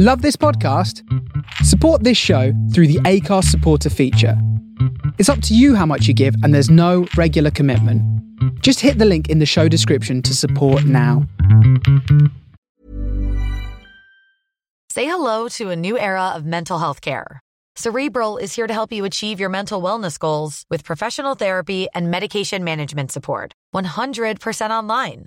Love this podcast? Support this show through the Acast supporter feature. It's up to you how much you give, and there's no regular commitment. Just hit the link in the show description to support now. Say hello to a new era of mental health care. Cerebral is here to help you achieve your mental wellness goals with professional therapy and medication management support. 100% online.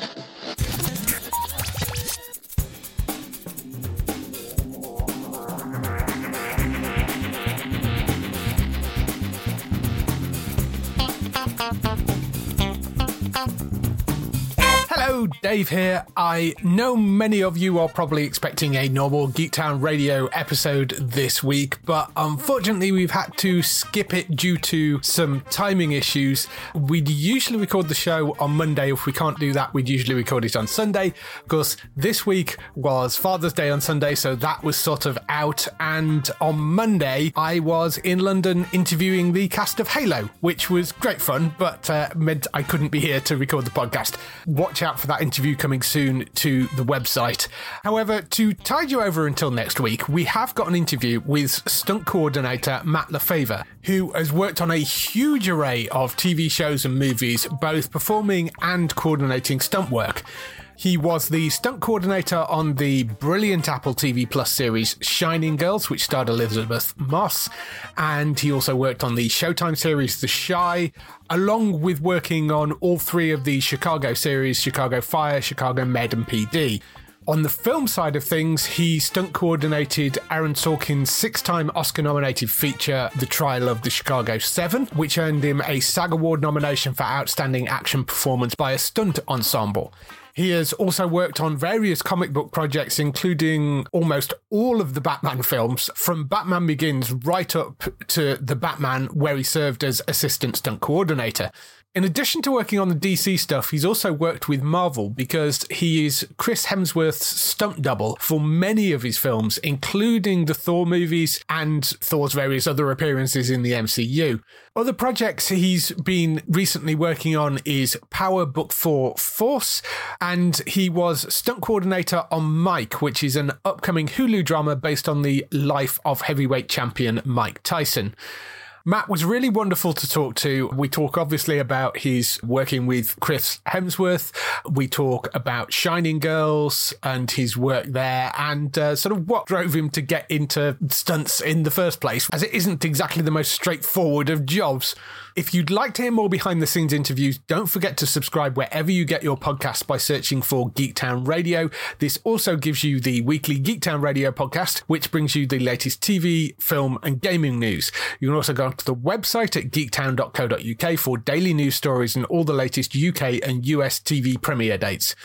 Dave here. I know many of you are probably expecting a normal Geektown Radio episode this week, but unfortunately, we've had to skip it due to some timing issues. We'd usually record the show on Monday. If we can't do that, we'd usually record it on Sunday. Of course, this week was Father's Day on Sunday, so that was sort of out. And on Monday, I was in London interviewing the cast of Halo, which was great fun, but uh, meant I couldn't be here to record the podcast. Watch out for that interview coming soon to the website. However, to tide you over until next week, we have got an interview with stunt coordinator Matt LeFevour, who has worked on a huge array of TV shows and movies, both performing and coordinating stunt work. He was the stunt coordinator on the brilliant Apple TV Plus series Shining Girls, which starred Elisabeth Moss, and he also worked on the Showtime series The Chi, along with working on all three of the Chicago series Chicago Fire, Chicago Med, and PD. On the film side of things, he stunt coordinated Aaron Sorkin's six time Oscar nominated feature, The Trial of the Chicago Seven, which earned him a SAG Award nomination for Outstanding Action Performance by a Stunt Ensemble. He has also worked on various comic book projects, including almost all of the Batman films, from Batman Begins right up to The Batman, where he served as assistant stunt coordinator. In addition to working on the DC stuff, he's also worked with Marvel because he is Chris Hemsworth's stunt double for many of his films, including the Thor movies and Thor's various other appearances in the MCU. Other projects he's been recently working on is Power Book 4 Force, and he was stunt coordinator on Mike, which is an upcoming Hulu drama based on the life of heavyweight champion Mike Tyson. Matt was really wonderful to talk to. We talk obviously about his working with Chris Hemsworth. We talk about Shining Girls and his work there and uh, sort of what drove him to get into stunts in the first place, as it isn't exactly the most straightforward of jobs. If you'd like to hear more behind the scenes interviews, don't forget to subscribe wherever you get your podcasts by searching for Geektown Radio. This also gives you the weekly Geektown Radio podcast, which brings you the latest TV, film, and gaming news. You can also go onto the website at geektown.co.uk for daily news stories and all the latest UK and US TV premiere dates.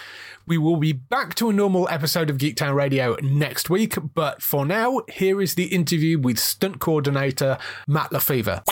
We will be back to a normal episode of Geektown Radio next week, but for now, here is the interview with stunt coordinator Matt LeFevour.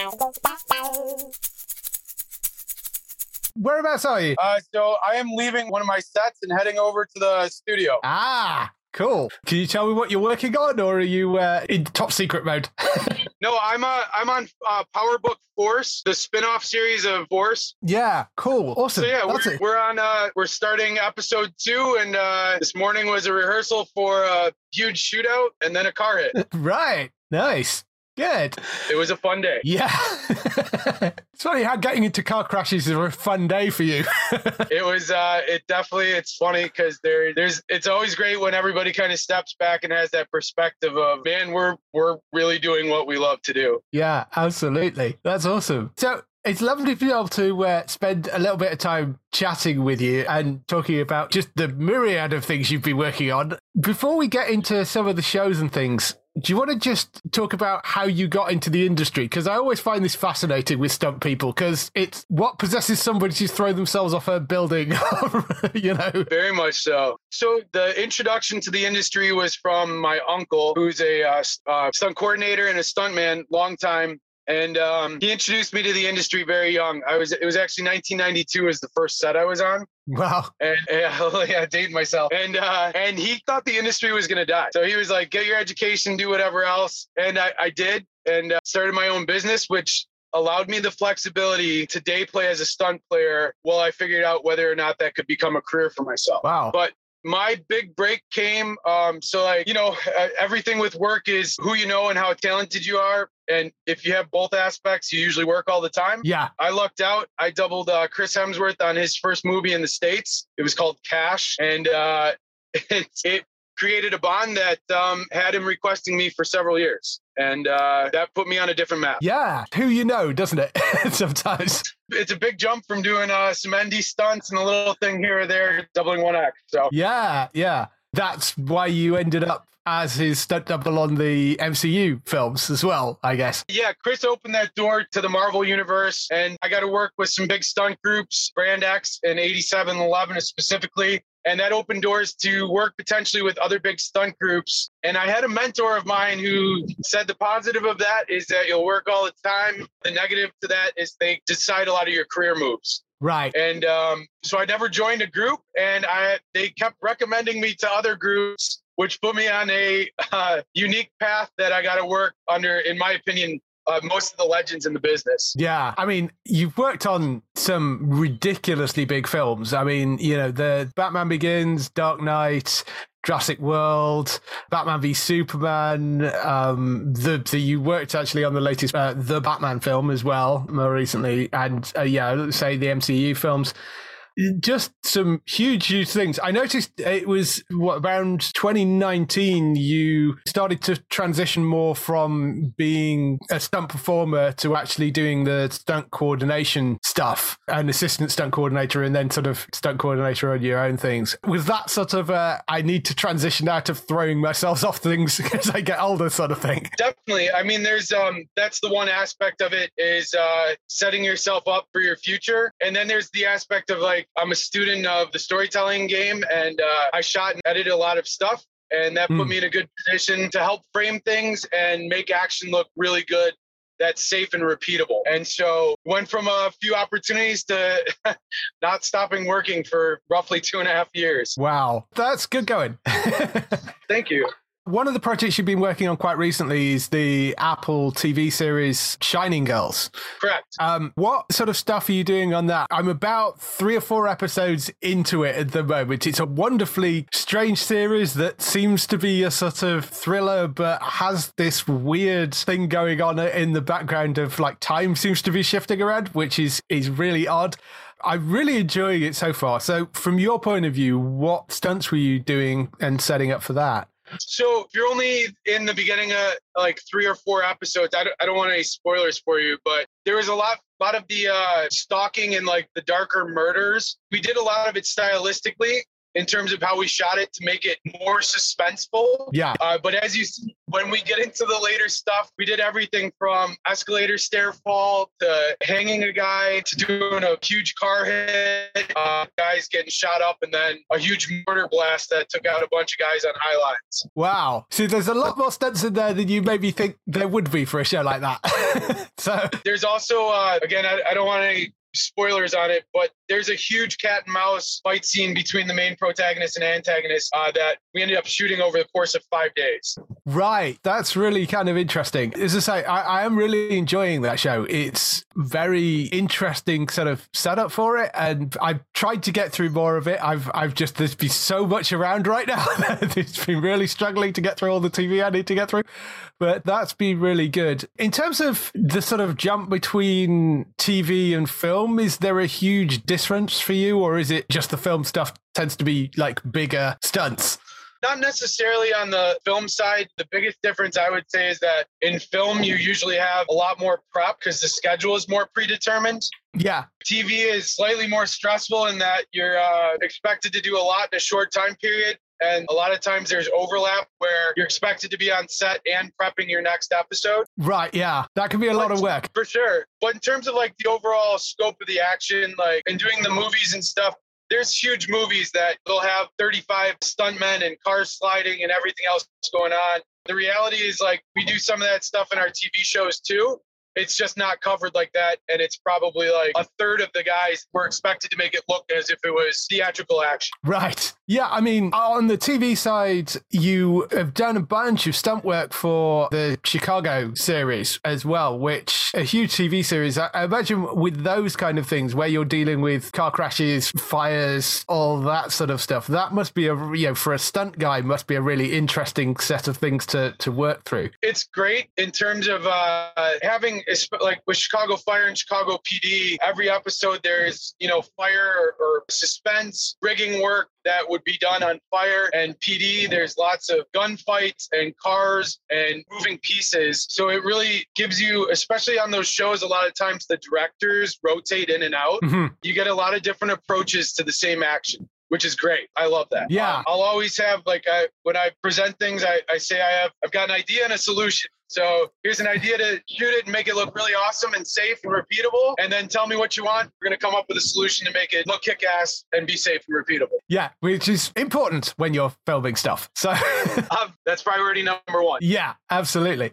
Whereabouts are you? Uh, so I am leaving one of my sets and heading over to the studio. Ah, cool. Can you tell me what you're working on, or are you uh, in top secret mode? No, I'm uh, I'm on uh, Power Book Force, the spin-off series of Force. yeah, cool, awesome. So yeah, That's we're, it. we're on uh, we're starting episode two, and uh, this morning was a rehearsal for a huge shootout and then a car hit. Right, nice, good. It was a fun day. Yeah, it's funny how getting into car crashes is a fun day for you. It was uh, it definitely it's funny because there there's it's always great when everybody kind of steps back and has that perspective of man, we're we're really doing what we love to do. Yeah, absolutely. That's awesome. So it's lovely to be able to uh, spend a little bit of time chatting with you and talking about just the myriad of things you've been working on. Before we get into some of the shows and things, do you want to just talk about how you got into the industry? Because I always find this fascinating with stunt people because it's what possesses somebody to throw themselves off a building, you know? Very much so. So the introduction to the industry was from my uncle, who's a uh, uh, stunt coordinator and a stuntman, long time and um, he introduced me to the industry very young. I was it was actually 1992 was the first set I was on. Wow. And yeah, yeah dating myself. And uh, and he thought the industry was gonna die. So he was like, get your education, do whatever else. And I, I did, and uh, started my own business, which allowed me the flexibility to day play as a stunt player while I figured out whether or not that could become a career for myself. Wow. But my big break came um, so like you know everything with work is who you know and how talented you are and if you have both aspects you usually work all the time. Yeah. I lucked out. I doubled uh, chris hemsworth on his first movie in the states. It was called cash and uh, it, it created a bond that um, had him requesting me for several years. And uh, that put me on a different map. Yeah, who you know, doesn't it? Sometimes. It's a big jump from doing uh, some indie stunts and a little thing here or there, doubling one act. So Yeah, yeah. That's why you ended up as his stunt double on the MCU films as well, I guess. Yeah, Chris opened that door to the Marvel universe, and I got to work with some big stunt groups, Brand X and 87Eleven specifically. And that opened doors to work potentially with other big stunt groups. And I had a mentor of mine who said the positive of that is that you'll work all the time. The negative to that is they decide a lot of your career moves. Right. And um, so I never joined a group, and I they kept recommending me to other groups which put me on a uh, unique path that I got to work under, in my opinion, uh, most of the legends in the business. Yeah, I mean, you've worked on some ridiculously big films. I mean, you know, the Batman Begins, Dark Knight, Jurassic World, Batman v Superman. Um, the, the you worked actually on the latest uh, the Batman film as well more recently, and uh, yeah, say the MCU films just some huge, huge things. I noticed it was what around 2019 you started to transition more from being a stunt performer to actually doing the stunt coordination stuff, an assistant stunt coordinator, and then sort of stunt coordinator on your own things. Was that sort of a I need to transition out of throwing myself off things as I get older sort of thing? Definitely. I mean, there's um that's the one aspect of it is uh setting yourself up for your future, and then there's the aspect of like I'm a student of the storytelling game and uh, I shot and edited a lot of stuff. And that mm. put hmm. me in a good position to help frame things and make action look really good that's safe and repeatable. And so went from a few opportunities to not stopping working for roughly two and a half years. Wow. That's good going. Thank you. One of the projects you've been working on quite recently is the Apple TV series Shining Girls. Correct. Um, what sort of stuff are you doing on that? I'm about three or four episodes into it at the moment. It's a wonderfully strange series that seems to be a sort of thriller, but has this weird thing going on in the background of like time seems to be shifting around, which is is really odd. I'm really enjoying it so far. So, from your point of view, what stunts were you doing and setting up for that? So if you're only in the beginning of like three or four episodes, I don't, I don't want any spoilers for you, but there was a lot, lot of the uh, stalking and like the darker murders. We did a lot of it stylistically in terms of how we shot it to make it more suspenseful. Yeah. Uh, but as you see, when we get into the later stuff, we did everything from escalator stair fall to hanging a guy to doing a huge car hit, uh, guys getting shot up, and then a huge mortar blast that took out a bunch of guys on high lines. Wow. See, there's a lot more stunts in there than you maybe think there would be for a show like that. so there's also, uh, again, I, I don't want any spoilers on it, but there's a huge cat and mouse fight scene between the main protagonist and antagonist uh, that we ended up shooting over the course of five days. Right. That's really kind of interesting. As I say, I, I am really enjoying that show. It's very interesting sort of setup for it. And I've tried to get through more of it. I've, I've just, there's been so much around right now. it's been really struggling to get through all the TV I need to get through. But that's been really good. In terms of the sort of jump between TV and film, is there a huge difference for you, or is it just the film stuff tends to be like bigger stunts? Not necessarily on the film side. The biggest difference I would say is that in film, you usually have a lot more prep because the schedule is more predetermined. Yeah. TV is slightly more stressful in that you're uh, expected to do a lot in a short time period. And a lot of times there's overlap where you're expected to be on set and prepping your next episode. Right. Yeah. That can be a lot of work. For sure. But in terms of like the overall scope of the action, like and doing the movies and stuff, there's huge movies that will have 35 stuntmen and cars sliding and everything else going on. The reality is like we do some of that stuff in our TV shows too. It's just not covered like that. And it's probably like a third of the guys were expected to make it look as if it was theatrical action. Right. Yeah. I mean, on the TV side, you have done a bunch of stunt work for the Chicago series as well, which a huge TV series. I imagine with those kind of things where you're dealing with car crashes, fires, all that sort of stuff, that must be a, you know, for a stunt guy, must be a really interesting set of things to, to work through. It's great in terms of uh, having like with Chicago Fire and Chicago PD, every episode there's, you know, fire or, or suspense, rigging work that would be done on fire and PD. There's lots of gunfights and cars and moving pieces. So it really gives you, especially on those shows, a lot of times the directors rotate in and out. Mm-hmm. You get a lot of different approaches to the same action which is great. I love that. Yeah. I'll always have like I when I present things, I, I say I have I've got an idea and a solution. So here's an idea to shoot it and make it look really awesome and safe and repeatable. And then tell me what you want. We're gonna come up with a solution to make it look kick ass and be safe and repeatable. Yeah, which is important when you're filming stuff. So um, that's priority number one. Yeah, absolutely.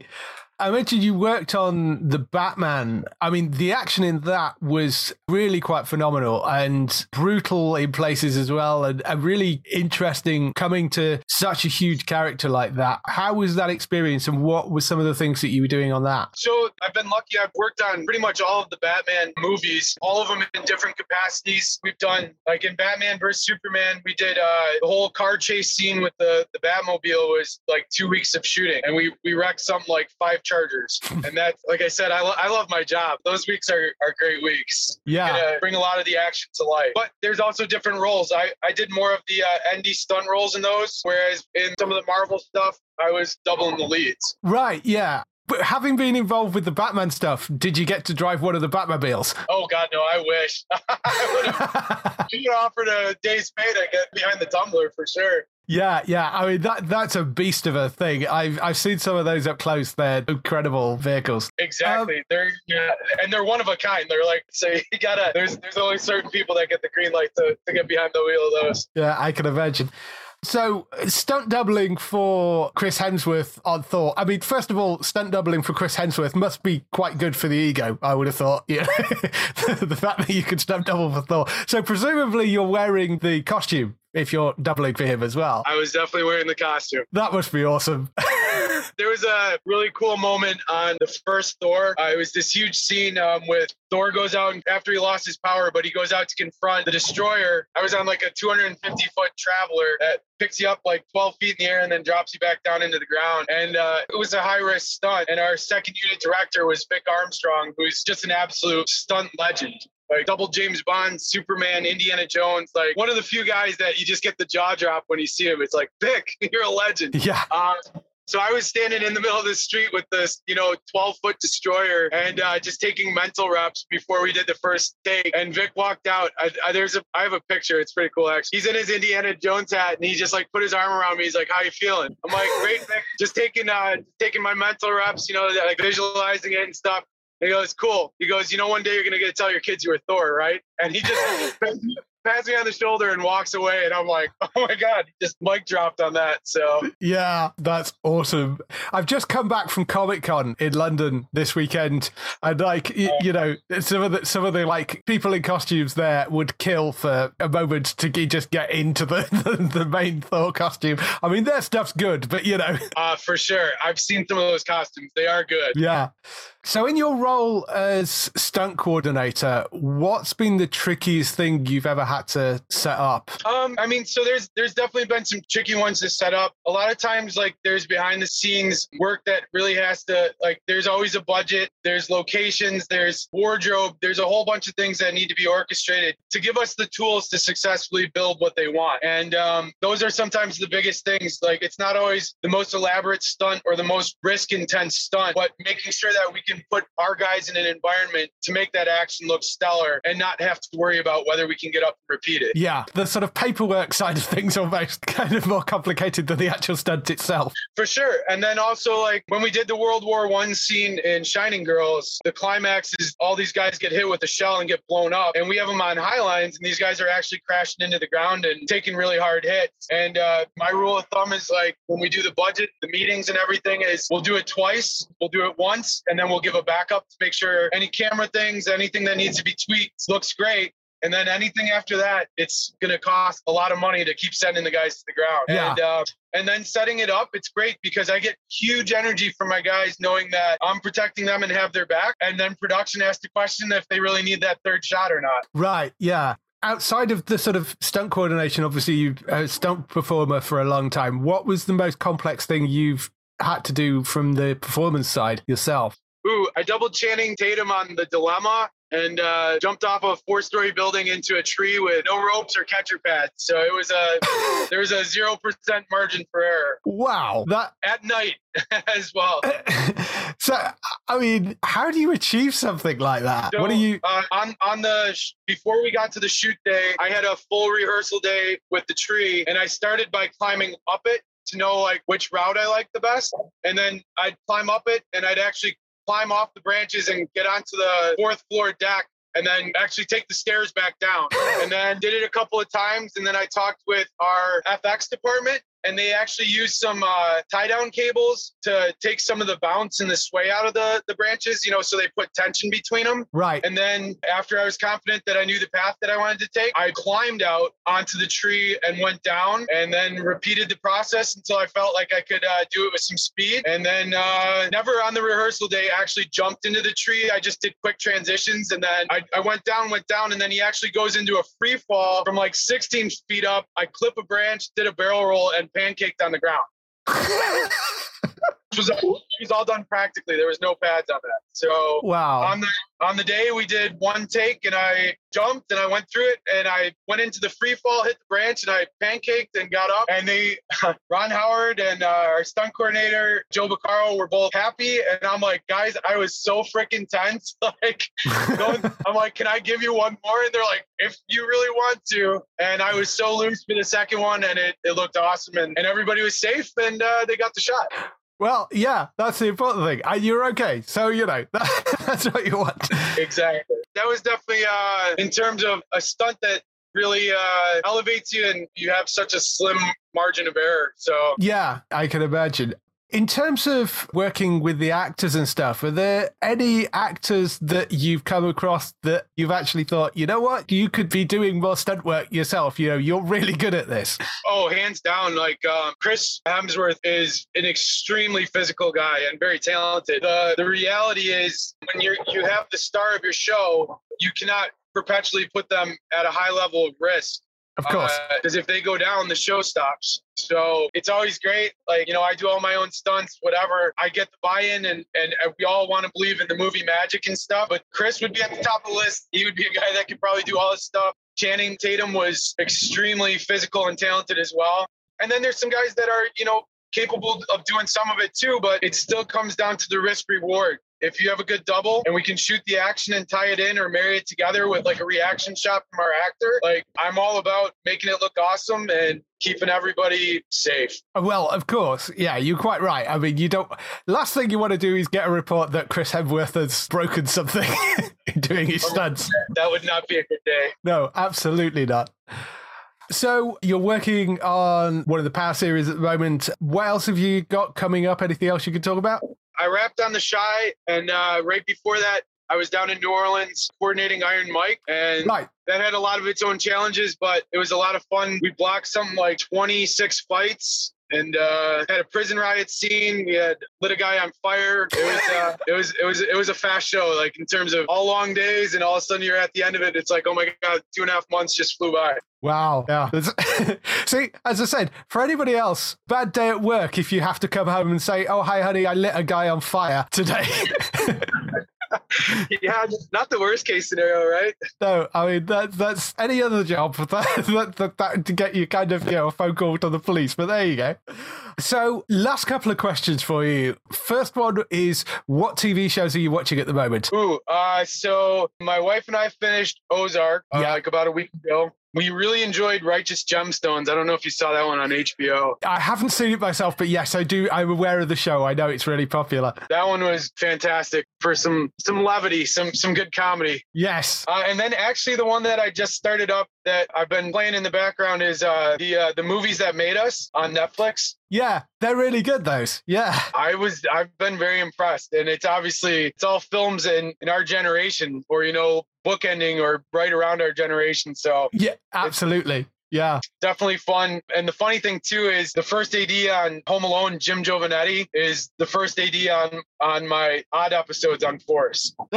I mentioned you worked on the Batman. I mean, the action in that was really quite phenomenal and brutal in places as well, and, and really interesting coming to such a huge character like that. How was that experience, and what were some of the things that you were doing on that? So, I've been lucky. I've worked on pretty much all of the Batman movies, all of them in different capacities. We've done, like in Batman vs. Superman, we did uh, the whole car chase scene with the, the Batmobile was like two weeks of shooting, and we, we wrecked something like five Chargers. and that, like I said, I, lo- I love my job. Those weeks are, are great weeks. Yeah. bring a lot of the action to life. But there's also different roles. I, I did more of the uh, ND stunt roles in those, whereas in some of the Marvel stuff, I was doubling the leads. Right. Yeah. But having been involved with the Batman stuff, did you get to drive one of the Batmobiles? Oh God, no! I wish. I would you offered a day's pay to get behind the tumbler for sure. Yeah, yeah. I mean that that's a beast of a thing. I've I've seen some of those up close. They're incredible vehicles. Exactly. Um, they're yeah, and they're one of a kind. They're like so you gotta. There's there's only certain people that get the green light to, to get behind the wheel of those. Yeah, I can imagine. So, stunt doubling for Chris Hemsworth on Thor. I mean, first of all, stunt doubling for Chris Hemsworth must be quite good for the ego, I would have thought. Yeah. the fact that you could stunt double for Thor. So, presumably, you're wearing the costume if you're doubling for him as well. I was definitely wearing the costume. That must be awesome. there was a really cool moment on the first Thor. Uh, it was this huge scene um, with Thor goes out after he lost his power, but he goes out to confront the destroyer. I was on like a 250 foot traveler that picks you up like 12 feet in the air and then drops you back down into the ground. And uh, it was a high risk stunt. And our second unit director was Vic Armstrong, who's just an absolute stunt legend like double James Bond, Superman, Indiana Jones, like one of the few guys that you just get the jaw drop when you see him. It's like, Vic, you're a legend. Yeah. Uh, so I was standing in the middle of the street with this, you know, 12 foot destroyer and uh, just taking mental reps before we did the first take. And Vic walked out. I, I, there's a, I have a picture. It's pretty cool, actually. He's in his Indiana Jones hat and he just like put his arm around me. He's like, "How you feeling?" I'm like, "Great, Vic. Just taking, uh, taking my mental reps, you know, like visualizing it and stuff." He goes, cool. He goes, you know, one day you're to get to tell your kids you were Thor, right? And he just pats me on the shoulder and walks away. And I'm like, oh my God, just mic dropped on that. So, yeah, that's awesome. I've just come back from Comic Con in London this weekend. And like, you, you know, some of the, some of the like people in costumes there would kill for a moment to just get into the, the, the main Thor costume. I mean, their stuff's good, but you know. Uh, for sure. I've seen some of those costumes. They are good. Yeah. So, in your role as stunt coordinator, what's been the trickiest thing you've ever had to set up? Um, I mean, so there's there's definitely been some tricky ones to set up. A lot of times, like there's behind the scenes work that really has to like. There's always a budget. There's locations. There's wardrobe. There's a whole bunch of things that need to be orchestrated to give us the tools to successfully build what they want. And um, those are sometimes the biggest things. Like it's not always the most elaborate stunt or the most risk intense stunt, but making sure that we can put our guys in an environment to make that action look stellar and not have to worry about whether we can get up and repeated. Yeah, the sort of paperwork side of things almost kind of more complicated than the actual stunt itself. For sure. And then also like when we did the World War One scene in Shining Girls, the climax is all these guys get hit with a shell and get blown up. And we have them on high lines and these guys are actually crashing into the ground and taking really hard hits. And uh, my rule of thumb is like when we do the budget, the meetings and everything is we'll do it twice, we'll do it once, and then we'll give a backup to make sure any camera things, anything that needs to be tweaked looks great. And then anything after that, it's going to cost a lot of money to keep sending the guys to the ground. Yeah. And, uh, and then setting it up, it's great because I get huge energy from my guys knowing that I'm protecting them and have their back. And then production has to question if they really need that third shot or not. Right, yeah. Outside of the sort of stunt coordination, obviously you're a stunt performer for a long time. What was the most complex thing you've had to do from the performance side yourself? Ooh, I doubled Channing Tatum on the dilemma and uh, jumped off a four-story building into a tree with no ropes or catcher pads. So it was a there was a zero percent margin for error Wow, that. at night as well. so, I mean, how do you achieve something like that? So, what do you? uh, on on the sh- before we got to the shoot day? I had a full rehearsal day with the tree, and I started by climbing up it to know like which route I liked the best, and then I'd climb up it, and I'd actually climb off the branches and get onto the fourth floor deck. And then actually take the stairs back down. And then did it a couple of times. And then I talked with our FX department and they actually used some uh, tie down cables to take some of the bounce and the sway out of the, the branches, you know, so they put tension between them. Right. And then after I was confident that I knew the path that I wanted to take, I climbed out onto the tree and went down and then repeated the process until I felt like I could uh, do it with some speed. And then uh, never on the rehearsal day actually jumped into the tree. I just did quick transitions and then I, I went down, went down, and then he actually goes into a free fall from like 16 feet up. I clip a branch, did a barrel roll, and pancaked on the ground. It was, it was all done practically. There was no pads on that. So wow. on the on the day we did one take and I jumped and I went through it and I went into the free fall, hit the branch and I pancaked and got up. And they, Ron Howard and uh, our stunt coordinator Joe Bucaro were both happy. And I'm like, guys, I was so freaking tense. Like, going, I'm like, can I give you one more? And they're like, if you really want to. And I was so loose for the second one and it, it looked awesome and, and everybody was safe and uh, they got the shot. Well, yeah, that's the important thing. And you're okay. So, you know, that, that's what you want. Exactly. That was definitely uh, in terms of a stunt that really uh, elevates you, and you have such a slim margin of error. So Yeah, I can imagine. In terms of working with the actors and stuff, are there any actors that you've come across that you've actually thought, you know what, you could be doing more stunt work yourself? You know, you're really good at this. Oh, hands down. Like um, Chris Hemsworth is an extremely physical guy and very talented. The the reality is when you you have the star of your show, you cannot perpetually put them at a high level of risk. Of course. Uh, because if they go down, the show stops. So it's always great. Like, you know, I do all my own stunts, whatever. I get the buy in, and, and we all want to believe in the movie magic and stuff. But Chris would be at the top of the list. He would be a guy that could probably do all this stuff. Channing Tatum was extremely physical and talented as well. And then there's some guys that are, you know, capable of doing some of it too, but it still comes down to the risk reward. If you have a good double and we can shoot the action and tie it in or marry it together with like a reaction shot from our actor, like I'm all about making it look awesome and keeping everybody safe. Well, of course. Yeah, you're quite right. I mean, you don't. Last thing you want to do is get a report that Chris Hemsworth has broken something doing his stunts. That would not be a good day. No, absolutely not. So you're working on one of the Power series at the moment. What else have you got coming up? Anything else you could talk about? I wrapped on the Chi, and uh, right before that, I was down in New Orleans coordinating Iron Mike, and Right. that had a lot of its own challenges, but it was a lot of fun. We blocked something like 26 fights. And uh, had a prison riot scene. We had lit a guy on fire. It was, uh, it was, it was, it was a fast show. Like in terms of all long days, and all of a sudden you're at the end of it. It's like, oh my god, two and a half months just flew by. Wow. Yeah. See, as I said, for anybody else, bad day at work if you have to come home and say, oh, hi, honey, I lit a guy on fire today. yeah, not the worst case scenario, right? no, I mean, that, that's any other job that, that, that, that to get you kind of, you know, a phone call to the police. But there you go. So, last couple of questions for you. First one is what TV shows are you watching at the moment? Ooh, uh, so my wife and I finished Ozark uh, Yeah. like about a week ago. We really enjoyed Righteous Gemstones. I don't know if you saw that one on HBO. I haven't seen it myself, but yes, I do. I'm aware of the show. I know it's really popular. That one was fantastic for some some levity, some some good comedy. Yes. Uh, and then actually the one that I just started up that I've been playing in the background is uh, the uh, the movies that made us on Netflix. Yeah, they're really good. Those. Yeah. I was I've been very impressed, and it's obviously it's all films in in our generation, or you know, bookending or right around our generation. So Yeah, absolutely. Yeah. definitely fun. And the funny thing too is the first AD on Home Alone, Jim Giovanetti, is the first AD on on my odd episodes on Force.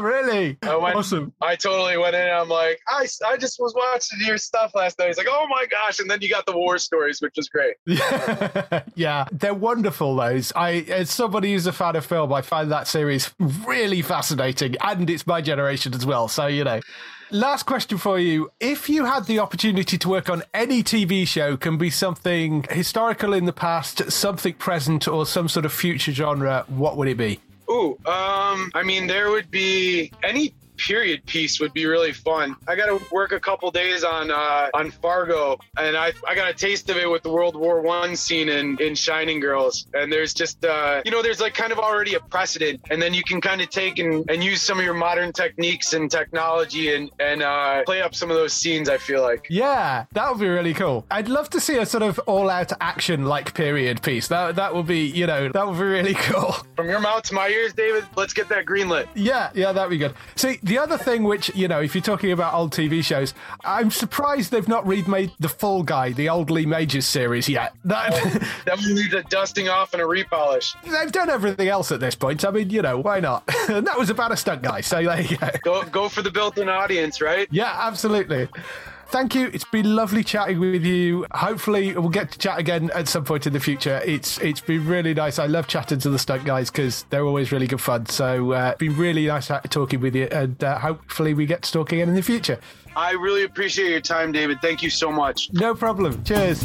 really? I went, Awesome. I totally went in and I'm like, I, I just was watching your stuff last night. He's like, oh my gosh. And then you got the war stories, which was great. yeah, they're wonderful. Those. I, as somebody who's a fan of film, I find that series really fascinating, and it's my generation as well. So you know. Last question for you. If you had the opportunity to work on any TV show, can be something historical in the past, something present, or some sort of future genre, what would it be? Ooh, um, I mean, there would be any period piece would be really fun. I got to work a couple days on uh, on Fargo, and I I got a taste of it with the World War One scene in in Shining Girls. And there's just uh, you know there's like kind of already a precedent, and then you can kind of take and, and use some of your modern techniques and technology and and uh, play up some of those scenes. I feel like. Yeah, that would be really cool. I'd love to see a sort of all-out action-like period piece. That that would be, you know, that would be really cool. From your mouth to my ears, David. Let's get that greenlit. Yeah, yeah, that'd be good. See, the other thing, which you know, if you're talking about old TV shows, I'm surprised they've not remade the Fall Guy, the old Lee Majors series yet. That oh, That one needs a dusting off and a repolish. they've done everything else at this point. I mean, you know, why not? and that was about a stunt guy. So there you go. Go go for the built-in audience, right? Yeah, absolutely. Thank you. It's been lovely chatting with you. Hopefully, we'll get to chat again at some point in the future. It's it's been really nice. I love chatting to the stunt guys because they're always really good fun. So uh, it's been really nice talking with you, and uh, hopefully, we get to talk again in the future. I really appreciate your time, David. Thank you so much. No problem. Cheers.